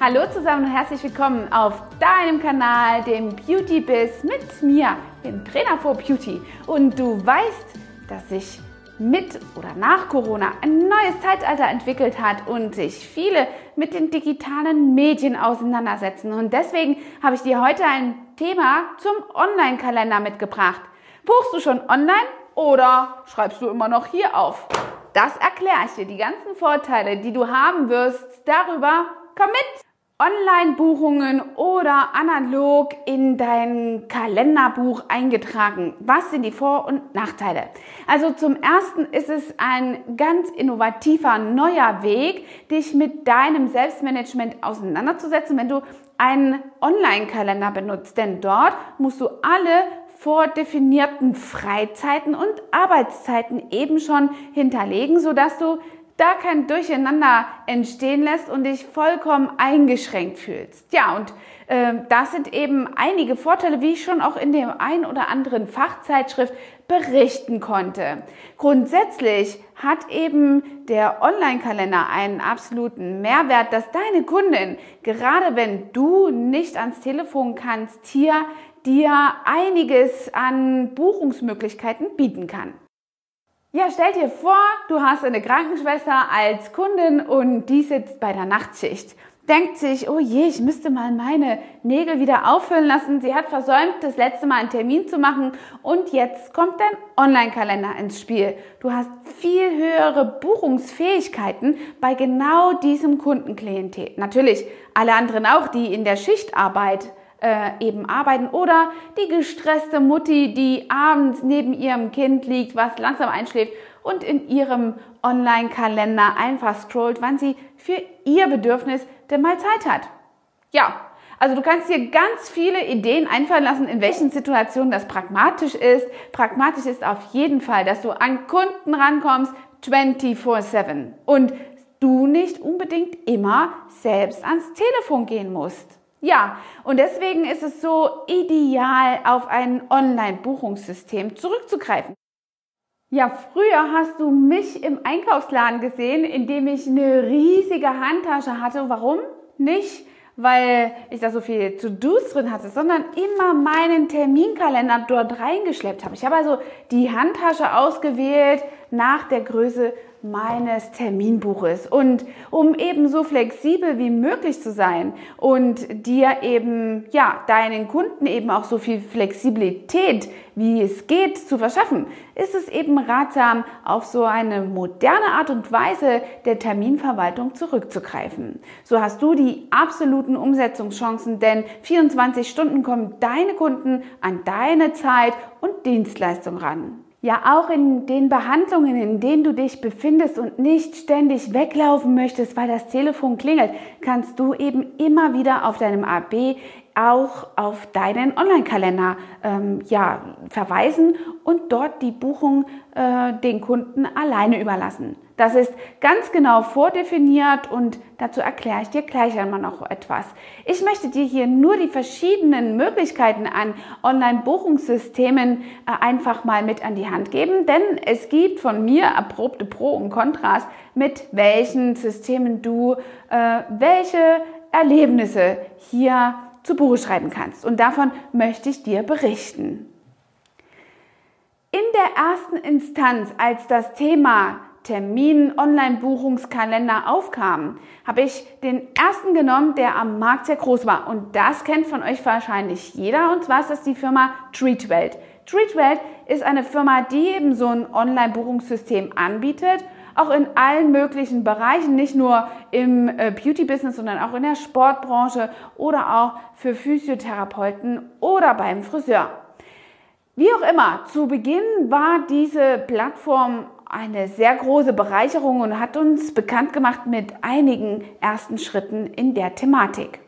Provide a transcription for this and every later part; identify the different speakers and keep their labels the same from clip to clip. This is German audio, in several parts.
Speaker 1: Hallo zusammen und herzlich willkommen auf deinem Kanal, dem Beauty Biz mit mir, dem Trainer for Beauty. Und du weißt, dass sich mit oder nach Corona ein neues Zeitalter entwickelt hat und sich viele mit den digitalen Medien auseinandersetzen. Und deswegen habe ich dir heute ein Thema zum Online-Kalender mitgebracht. Buchst du schon online oder schreibst du immer noch hier auf? Das erkläre ich dir, die ganzen Vorteile, die du haben wirst, darüber. Komm mit! Online-Buchungen oder analog in dein Kalenderbuch eingetragen. Was sind die Vor- und Nachteile? Also zum ersten ist es ein ganz innovativer neuer Weg, dich mit deinem Selbstmanagement auseinanderzusetzen, wenn du einen Online-Kalender benutzt. Denn dort musst du alle vordefinierten Freizeiten und Arbeitszeiten eben schon hinterlegen, sodass du da kein Durcheinander entstehen lässt und dich vollkommen eingeschränkt fühlst. Ja, und äh, das sind eben einige Vorteile, wie ich schon auch in dem ein oder anderen Fachzeitschrift berichten konnte. Grundsätzlich hat eben der Online-Kalender einen absoluten Mehrwert, dass deine Kundin, gerade wenn du nicht ans Telefon kannst, hier dir einiges an Buchungsmöglichkeiten bieten kann. Ja, stell dir vor, du hast eine Krankenschwester als Kundin und die sitzt bei der Nachtschicht. Denkt sich, oh je, ich müsste mal meine Nägel wieder auffüllen lassen. Sie hat versäumt, das letzte Mal einen Termin zu machen und jetzt kommt dein Online-Kalender ins Spiel. Du hast viel höhere Buchungsfähigkeiten bei genau diesem Kundenklientel. Natürlich alle anderen auch, die in der Schichtarbeit äh, eben arbeiten oder die gestresste Mutti, die abends neben ihrem Kind liegt, was langsam einschläft und in ihrem Online-Kalender einfach scrollt, wann sie für ihr Bedürfnis denn mal Zeit hat. Ja, also du kannst dir ganz viele Ideen einfallen lassen, in welchen Situationen das pragmatisch ist. Pragmatisch ist auf jeden Fall, dass du an Kunden rankommst 24/7 und du nicht unbedingt immer selbst ans Telefon gehen musst. Ja, und deswegen ist es so ideal, auf ein Online-Buchungssystem zurückzugreifen. Ja, früher hast du mich im Einkaufsladen gesehen, in dem ich eine riesige Handtasche hatte. Warum? Nicht, weil ich da so viel To-Dos drin hatte, sondern immer meinen Terminkalender dort reingeschleppt habe. Ich habe also die Handtasche ausgewählt nach der Größe meines Terminbuches. Und um eben so flexibel wie möglich zu sein und dir eben, ja, deinen Kunden eben auch so viel Flexibilität wie es geht zu verschaffen, ist es eben ratsam, auf so eine moderne Art und Weise der Terminverwaltung zurückzugreifen. So hast du die absoluten Umsetzungschancen, denn 24 Stunden kommen deine Kunden an deine Zeit und Dienstleistung ran. Ja, auch in den Behandlungen, in denen du dich befindest und nicht ständig weglaufen möchtest, weil das Telefon klingelt, kannst du eben immer wieder auf deinem AB auch auf deinen Online-Kalender ähm, ja, verweisen und dort die Buchung äh, den Kunden alleine überlassen. Das ist ganz genau vordefiniert und dazu erkläre ich dir gleich einmal noch etwas. Ich möchte dir hier nur die verschiedenen Möglichkeiten an Online-Buchungssystemen äh, einfach mal mit an die Hand geben, denn es gibt von mir erprobte Pro und Kontras, mit welchen Systemen du äh, welche Erlebnisse hier zu Buche schreiben kannst. Und davon möchte ich dir berichten. In der ersten Instanz, als das Thema Termin Online-Buchungskalender aufkam, habe ich den ersten genommen, der am Markt sehr groß war. Und das kennt von euch wahrscheinlich jeder. Und zwar ist das die Firma Treatwelt. Treatwelt ist eine Firma, die eben so ein Online-Buchungssystem anbietet auch in allen möglichen Bereichen, nicht nur im äh, Beauty-Business, sondern auch in der Sportbranche oder auch für Physiotherapeuten oder beim Friseur. Wie auch immer, zu Beginn war diese Plattform eine sehr große Bereicherung und hat uns bekannt gemacht mit einigen ersten Schritten in der Thematik.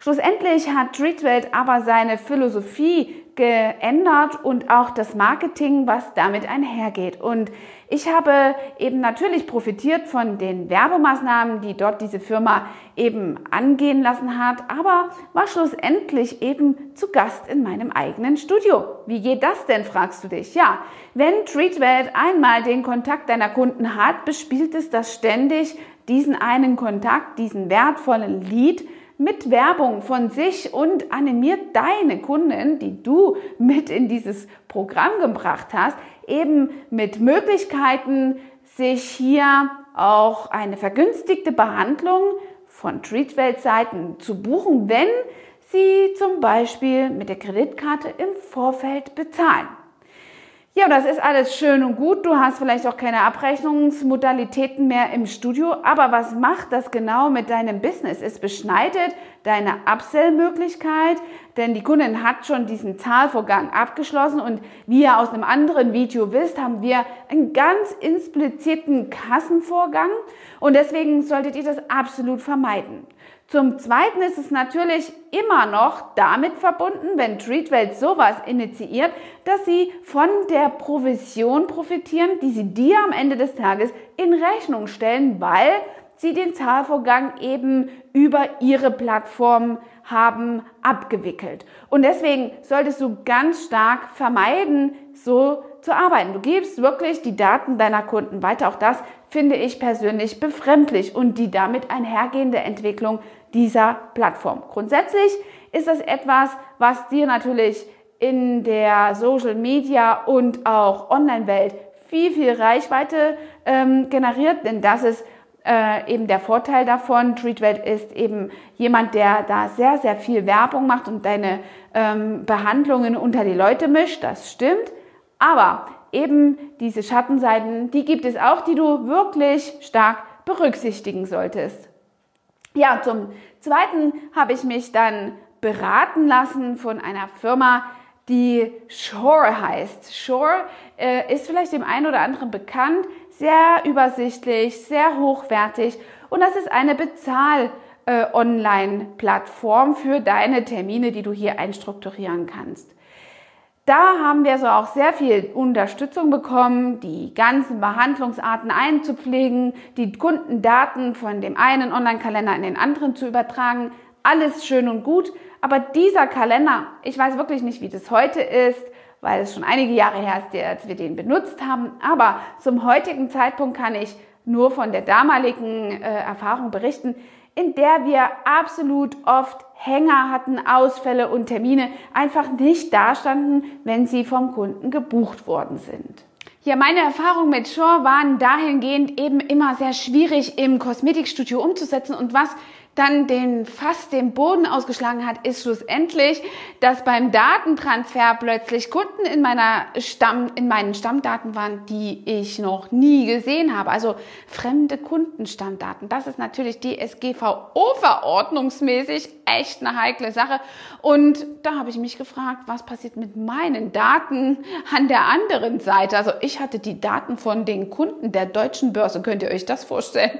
Speaker 1: Schlussendlich hat Treatwelt aber seine Philosophie geändert und auch das Marketing, was damit einhergeht. Und ich habe eben natürlich profitiert von den Werbemaßnahmen, die dort diese Firma eben angehen lassen hat, aber war schlussendlich eben zu Gast in meinem eigenen Studio. Wie geht das denn, fragst du dich? Ja, wenn Treatwelt einmal den Kontakt deiner Kunden hat, bespielt es das ständig diesen einen Kontakt, diesen wertvollen Lead mit Werbung von sich und animiert deine Kunden, die du mit in dieses Programm gebracht hast, eben mit Möglichkeiten, sich hier auch eine vergünstigte Behandlung von Treatwelt-Seiten zu buchen, wenn sie zum Beispiel mit der Kreditkarte im Vorfeld bezahlen. Ja, das ist alles schön und gut. Du hast vielleicht auch keine Abrechnungsmodalitäten mehr im Studio. Aber was macht das genau mit deinem Business? Es beschneidet deine Upsell-Möglichkeit, denn die Kundin hat schon diesen Zahlvorgang abgeschlossen und wie ihr aus einem anderen Video wisst, haben wir einen ganz impliziten Kassenvorgang und deswegen solltet ihr das absolut vermeiden. Zum Zweiten ist es natürlich immer noch damit verbunden, wenn Treatwelt sowas initiiert, dass sie von der Provision profitieren, die sie dir am Ende des Tages in Rechnung stellen, weil sie den Zahlvorgang eben über ihre Plattform haben abgewickelt. Und deswegen solltest du ganz stark vermeiden, so zu arbeiten. Du gibst wirklich die Daten deiner Kunden weiter. Auch das finde ich persönlich befremdlich und die damit einhergehende Entwicklung dieser Plattform. Grundsätzlich ist das etwas, was dir natürlich in der Social Media und auch Online-Welt viel, viel Reichweite ähm, generiert, denn das ist äh, eben der Vorteil davon. Treatwelt ist eben jemand, der da sehr, sehr viel Werbung macht und deine ähm, Behandlungen unter die Leute mischt. Das stimmt. Aber eben diese Schattenseiten, die gibt es auch, die du wirklich stark berücksichtigen solltest. Ja, zum Zweiten habe ich mich dann beraten lassen von einer Firma, die Shore heißt. Shore äh, ist vielleicht dem einen oder anderen bekannt, sehr übersichtlich, sehr hochwertig und das ist eine Bezahl-Online-Plattform äh, für deine Termine, die du hier einstrukturieren kannst. Da haben wir so auch sehr viel Unterstützung bekommen, die ganzen Behandlungsarten einzupflegen, die Kundendaten von dem einen Online-Kalender in den anderen zu übertragen. Alles schön und gut. Aber dieser Kalender, ich weiß wirklich nicht, wie das heute ist, weil es schon einige Jahre her ist, als wir den benutzt haben. Aber zum heutigen Zeitpunkt kann ich nur von der damaligen äh, Erfahrung berichten, in der wir absolut oft Hänger hatten, Ausfälle und Termine einfach nicht dastanden, wenn sie vom Kunden gebucht worden sind. Ja, meine Erfahrungen mit Shore waren dahingehend eben immer sehr schwierig im Kosmetikstudio umzusetzen und was dann den fast den Boden ausgeschlagen hat, ist schlussendlich, dass beim Datentransfer plötzlich Kunden in meiner Stamm, in meinen Stammdaten waren, die ich noch nie gesehen habe. Also fremde Kundenstammdaten. Das ist natürlich DSGVO-verordnungsmäßig echt eine heikle Sache. Und da habe ich mich gefragt, was passiert mit meinen Daten an der anderen Seite? Also ich hatte die Daten von den Kunden der deutschen Börse. Könnt ihr euch das vorstellen?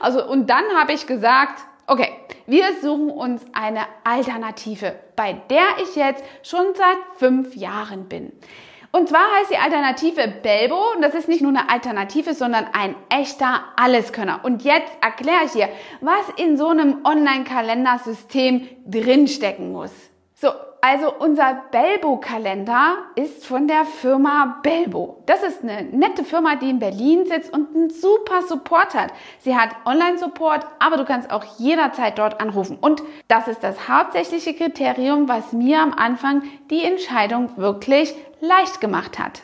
Speaker 1: Also, und dann habe ich gesagt, Okay, wir suchen uns eine Alternative, bei der ich jetzt schon seit fünf Jahren bin. Und zwar heißt die Alternative Belbo und das ist nicht nur eine Alternative, sondern ein echter Alleskönner. Und jetzt erkläre ich dir, was in so einem Online-Kalendersystem drinstecken muss. So, also unser Belbo-Kalender ist von der Firma Belbo. Das ist eine nette Firma, die in Berlin sitzt und einen super Support hat. Sie hat Online-Support, aber du kannst auch jederzeit dort anrufen. Und das ist das hauptsächliche Kriterium, was mir am Anfang die Entscheidung wirklich leicht gemacht hat.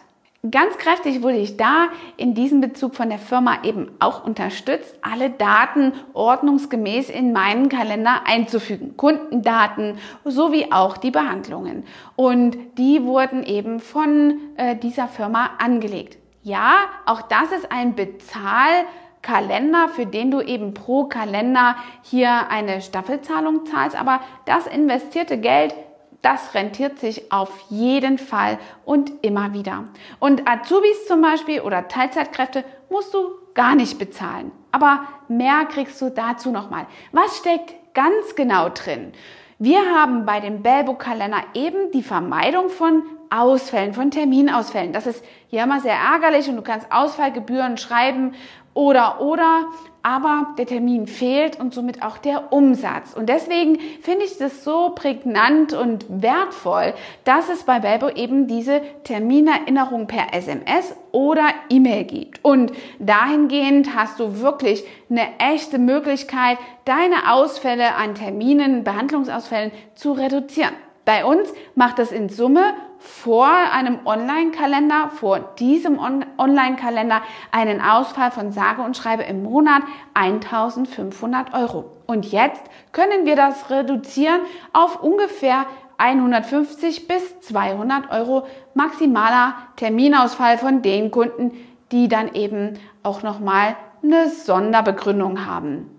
Speaker 1: Ganz kräftig wurde ich da in diesem Bezug von der Firma eben auch unterstützt, alle Daten ordnungsgemäß in meinen Kalender einzufügen. Kundendaten sowie auch die Behandlungen. Und die wurden eben von äh, dieser Firma angelegt. Ja, auch das ist ein Bezahlkalender, für den du eben pro Kalender hier eine Staffelzahlung zahlst. Aber das investierte Geld das rentiert sich auf jeden Fall und immer wieder. Und Azubis zum Beispiel oder Teilzeitkräfte musst du gar nicht bezahlen. Aber mehr kriegst du dazu nochmal. Was steckt ganz genau drin? Wir haben bei dem Bellbook-Kalender eben die Vermeidung von Ausfällen, von Terminausfällen. Das ist ja immer sehr ärgerlich und du kannst Ausfallgebühren schreiben oder, oder, aber der Termin fehlt und somit auch der Umsatz. Und deswegen finde ich das so prägnant und wertvoll, dass es bei Belbo eben diese Terminerinnerung per SMS oder E-Mail gibt. Und dahingehend hast du wirklich eine echte Möglichkeit, deine Ausfälle an Terminen, Behandlungsausfällen zu reduzieren. Bei uns macht das in Summe vor einem Online-Kalender, vor diesem On Online-Kalender einen Ausfall von sage und schreibe im Monat 1500 Euro. Und jetzt können wir das reduzieren auf ungefähr 150 bis 200 Euro maximaler Terminausfall von den Kunden, die dann eben auch nochmal eine Sonderbegründung haben.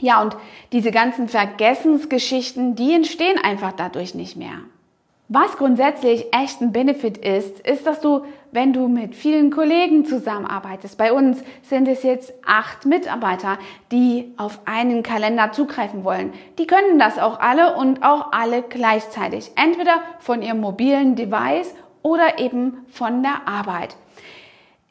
Speaker 1: Ja, und diese ganzen Vergessensgeschichten, die entstehen einfach dadurch nicht mehr. Was grundsätzlich echt ein Benefit ist, ist, dass du, wenn du mit vielen Kollegen zusammenarbeitest, bei uns sind es jetzt acht Mitarbeiter, die auf einen Kalender zugreifen wollen. Die können das auch alle und auch alle gleichzeitig. Entweder von ihrem mobilen Device oder eben von der Arbeit.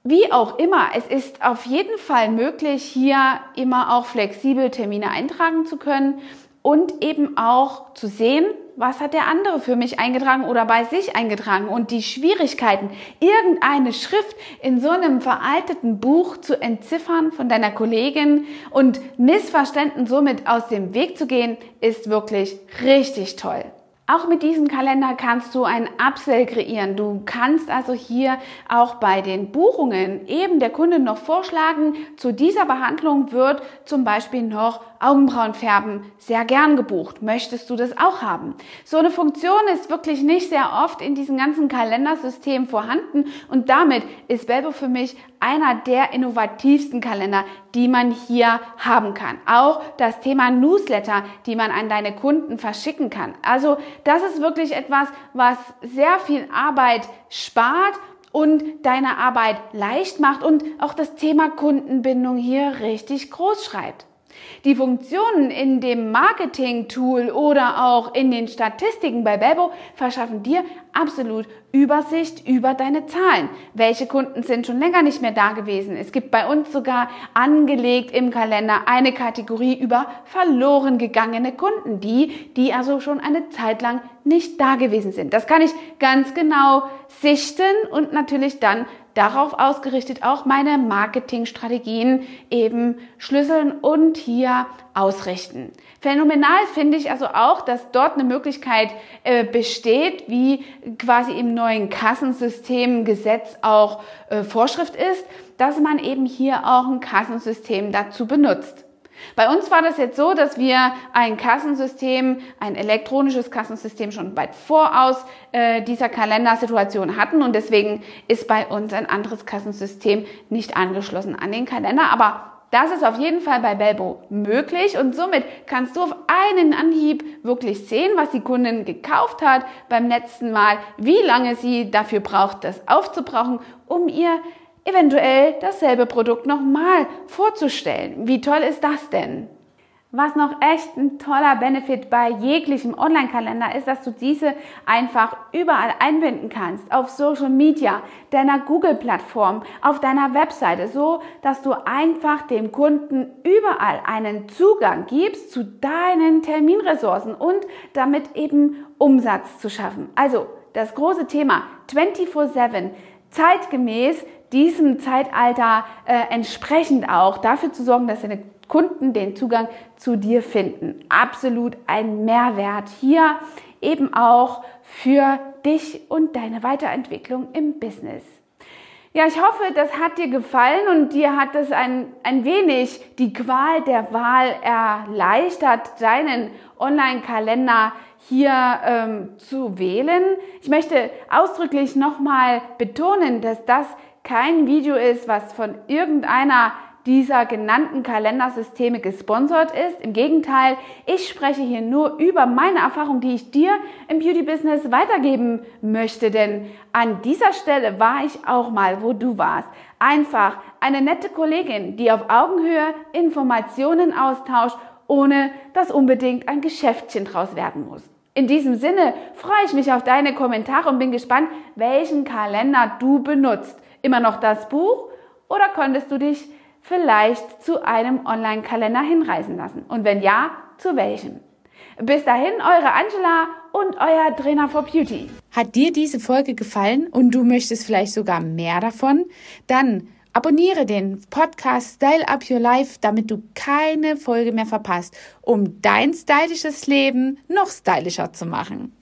Speaker 1: Wie auch immer, es ist auf jeden Fall möglich, hier immer auch flexibel Termine eintragen zu können und eben auch zu sehen, was hat der andere für mich eingetragen oder bei sich eingetragen und die Schwierigkeiten, irgendeine Schrift in so einem veralteten Buch zu entziffern von deiner Kollegin und Missverständen somit aus dem Weg zu gehen, ist wirklich richtig toll. Auch mit diesem Kalender kannst du ein Upsell kreieren. Du kannst also hier auch bei den Buchungen eben der Kunde noch vorschlagen, zu dieser Behandlung wird zum Beispiel noch Augenbrauenfärben sehr gern gebucht. Möchtest du das auch haben? So eine Funktion ist wirklich nicht sehr oft in diesem ganzen Kalendersystem vorhanden und damit ist Belbo für mich einer der innovativsten Kalender, die man hier haben kann. Auch das Thema Newsletter, die man an deine Kunden verschicken kann. Also das ist wirklich etwas, was sehr viel Arbeit spart und deine Arbeit leicht macht und auch das Thema Kundenbindung hier richtig groß schreibt. Die Funktionen in dem Marketing-Tool oder auch in den Statistiken bei Belbo verschaffen dir absolut Übersicht über deine Zahlen. Welche Kunden sind schon länger nicht mehr da gewesen? Es gibt bei uns sogar angelegt im Kalender eine Kategorie über verloren gegangene Kunden, die, die also schon eine Zeit lang nicht da gewesen sind. Das kann ich ganz genau sichten und natürlich dann darauf ausgerichtet auch meine Marketingstrategien eben schlüsseln und hier ausrichten. Phänomenal finde ich also auch, dass dort eine Möglichkeit äh, besteht, wie quasi im neuen Kassensystemgesetz auch äh, Vorschrift ist, dass man eben hier auch ein Kassensystem dazu benutzt. Bei uns war das jetzt so, dass wir ein Kassensystem, ein elektronisches Kassensystem schon weit voraus äh, dieser Kalendersituation hatten und deswegen ist bei uns ein anderes Kassensystem nicht angeschlossen an den Kalender. Aber das ist auf jeden Fall bei Belbo möglich und somit kannst du auf einen Anhieb wirklich sehen, was die Kundin gekauft hat beim letzten Mal, wie lange sie dafür braucht, das aufzubrauchen, um ihr eventuell dasselbe Produkt nochmal vorzustellen. Wie toll ist das denn? Was noch echt ein toller Benefit bei jeglichem Online-Kalender ist, dass du diese einfach überall einbinden kannst. Auf Social Media, deiner Google-Plattform, auf deiner Webseite, so dass du einfach dem Kunden überall einen Zugang gibst zu deinen Terminressourcen und damit eben Umsatz zu schaffen. Also das große Thema 24-7, zeitgemäß diesem Zeitalter äh, entsprechend auch dafür zu sorgen, dass deine Kunden den Zugang zu dir finden. Absolut ein Mehrwert hier eben auch für dich und deine Weiterentwicklung im Business. Ja, ich hoffe, das hat dir gefallen und dir hat es ein, ein wenig die Qual der Wahl erleichtert, deinen Online-Kalender hier ähm, zu wählen. Ich möchte ausdrücklich nochmal betonen, dass das kein Video ist, was von irgendeiner dieser genannten Kalendersysteme gesponsert ist. Im Gegenteil, ich spreche hier nur über meine Erfahrung, die ich dir im Beauty Business weitergeben möchte, denn an dieser Stelle war ich auch mal, wo du warst. Einfach eine nette Kollegin, die auf Augenhöhe Informationen austauscht, ohne dass unbedingt ein Geschäftchen draus werden muss. In diesem Sinne freue ich mich auf deine Kommentare und bin gespannt, welchen Kalender du benutzt. Immer noch das Buch oder konntest du dich vielleicht zu einem Online-Kalender hinreißen lassen? Und wenn ja, zu welchem? Bis dahin, eure Angela und euer Trainer for Beauty.
Speaker 2: Hat dir diese Folge gefallen und du möchtest vielleicht sogar mehr davon? Dann abonniere den Podcast Style Up Your Life, damit du keine Folge mehr verpasst, um dein stylisches Leben noch stylischer zu machen.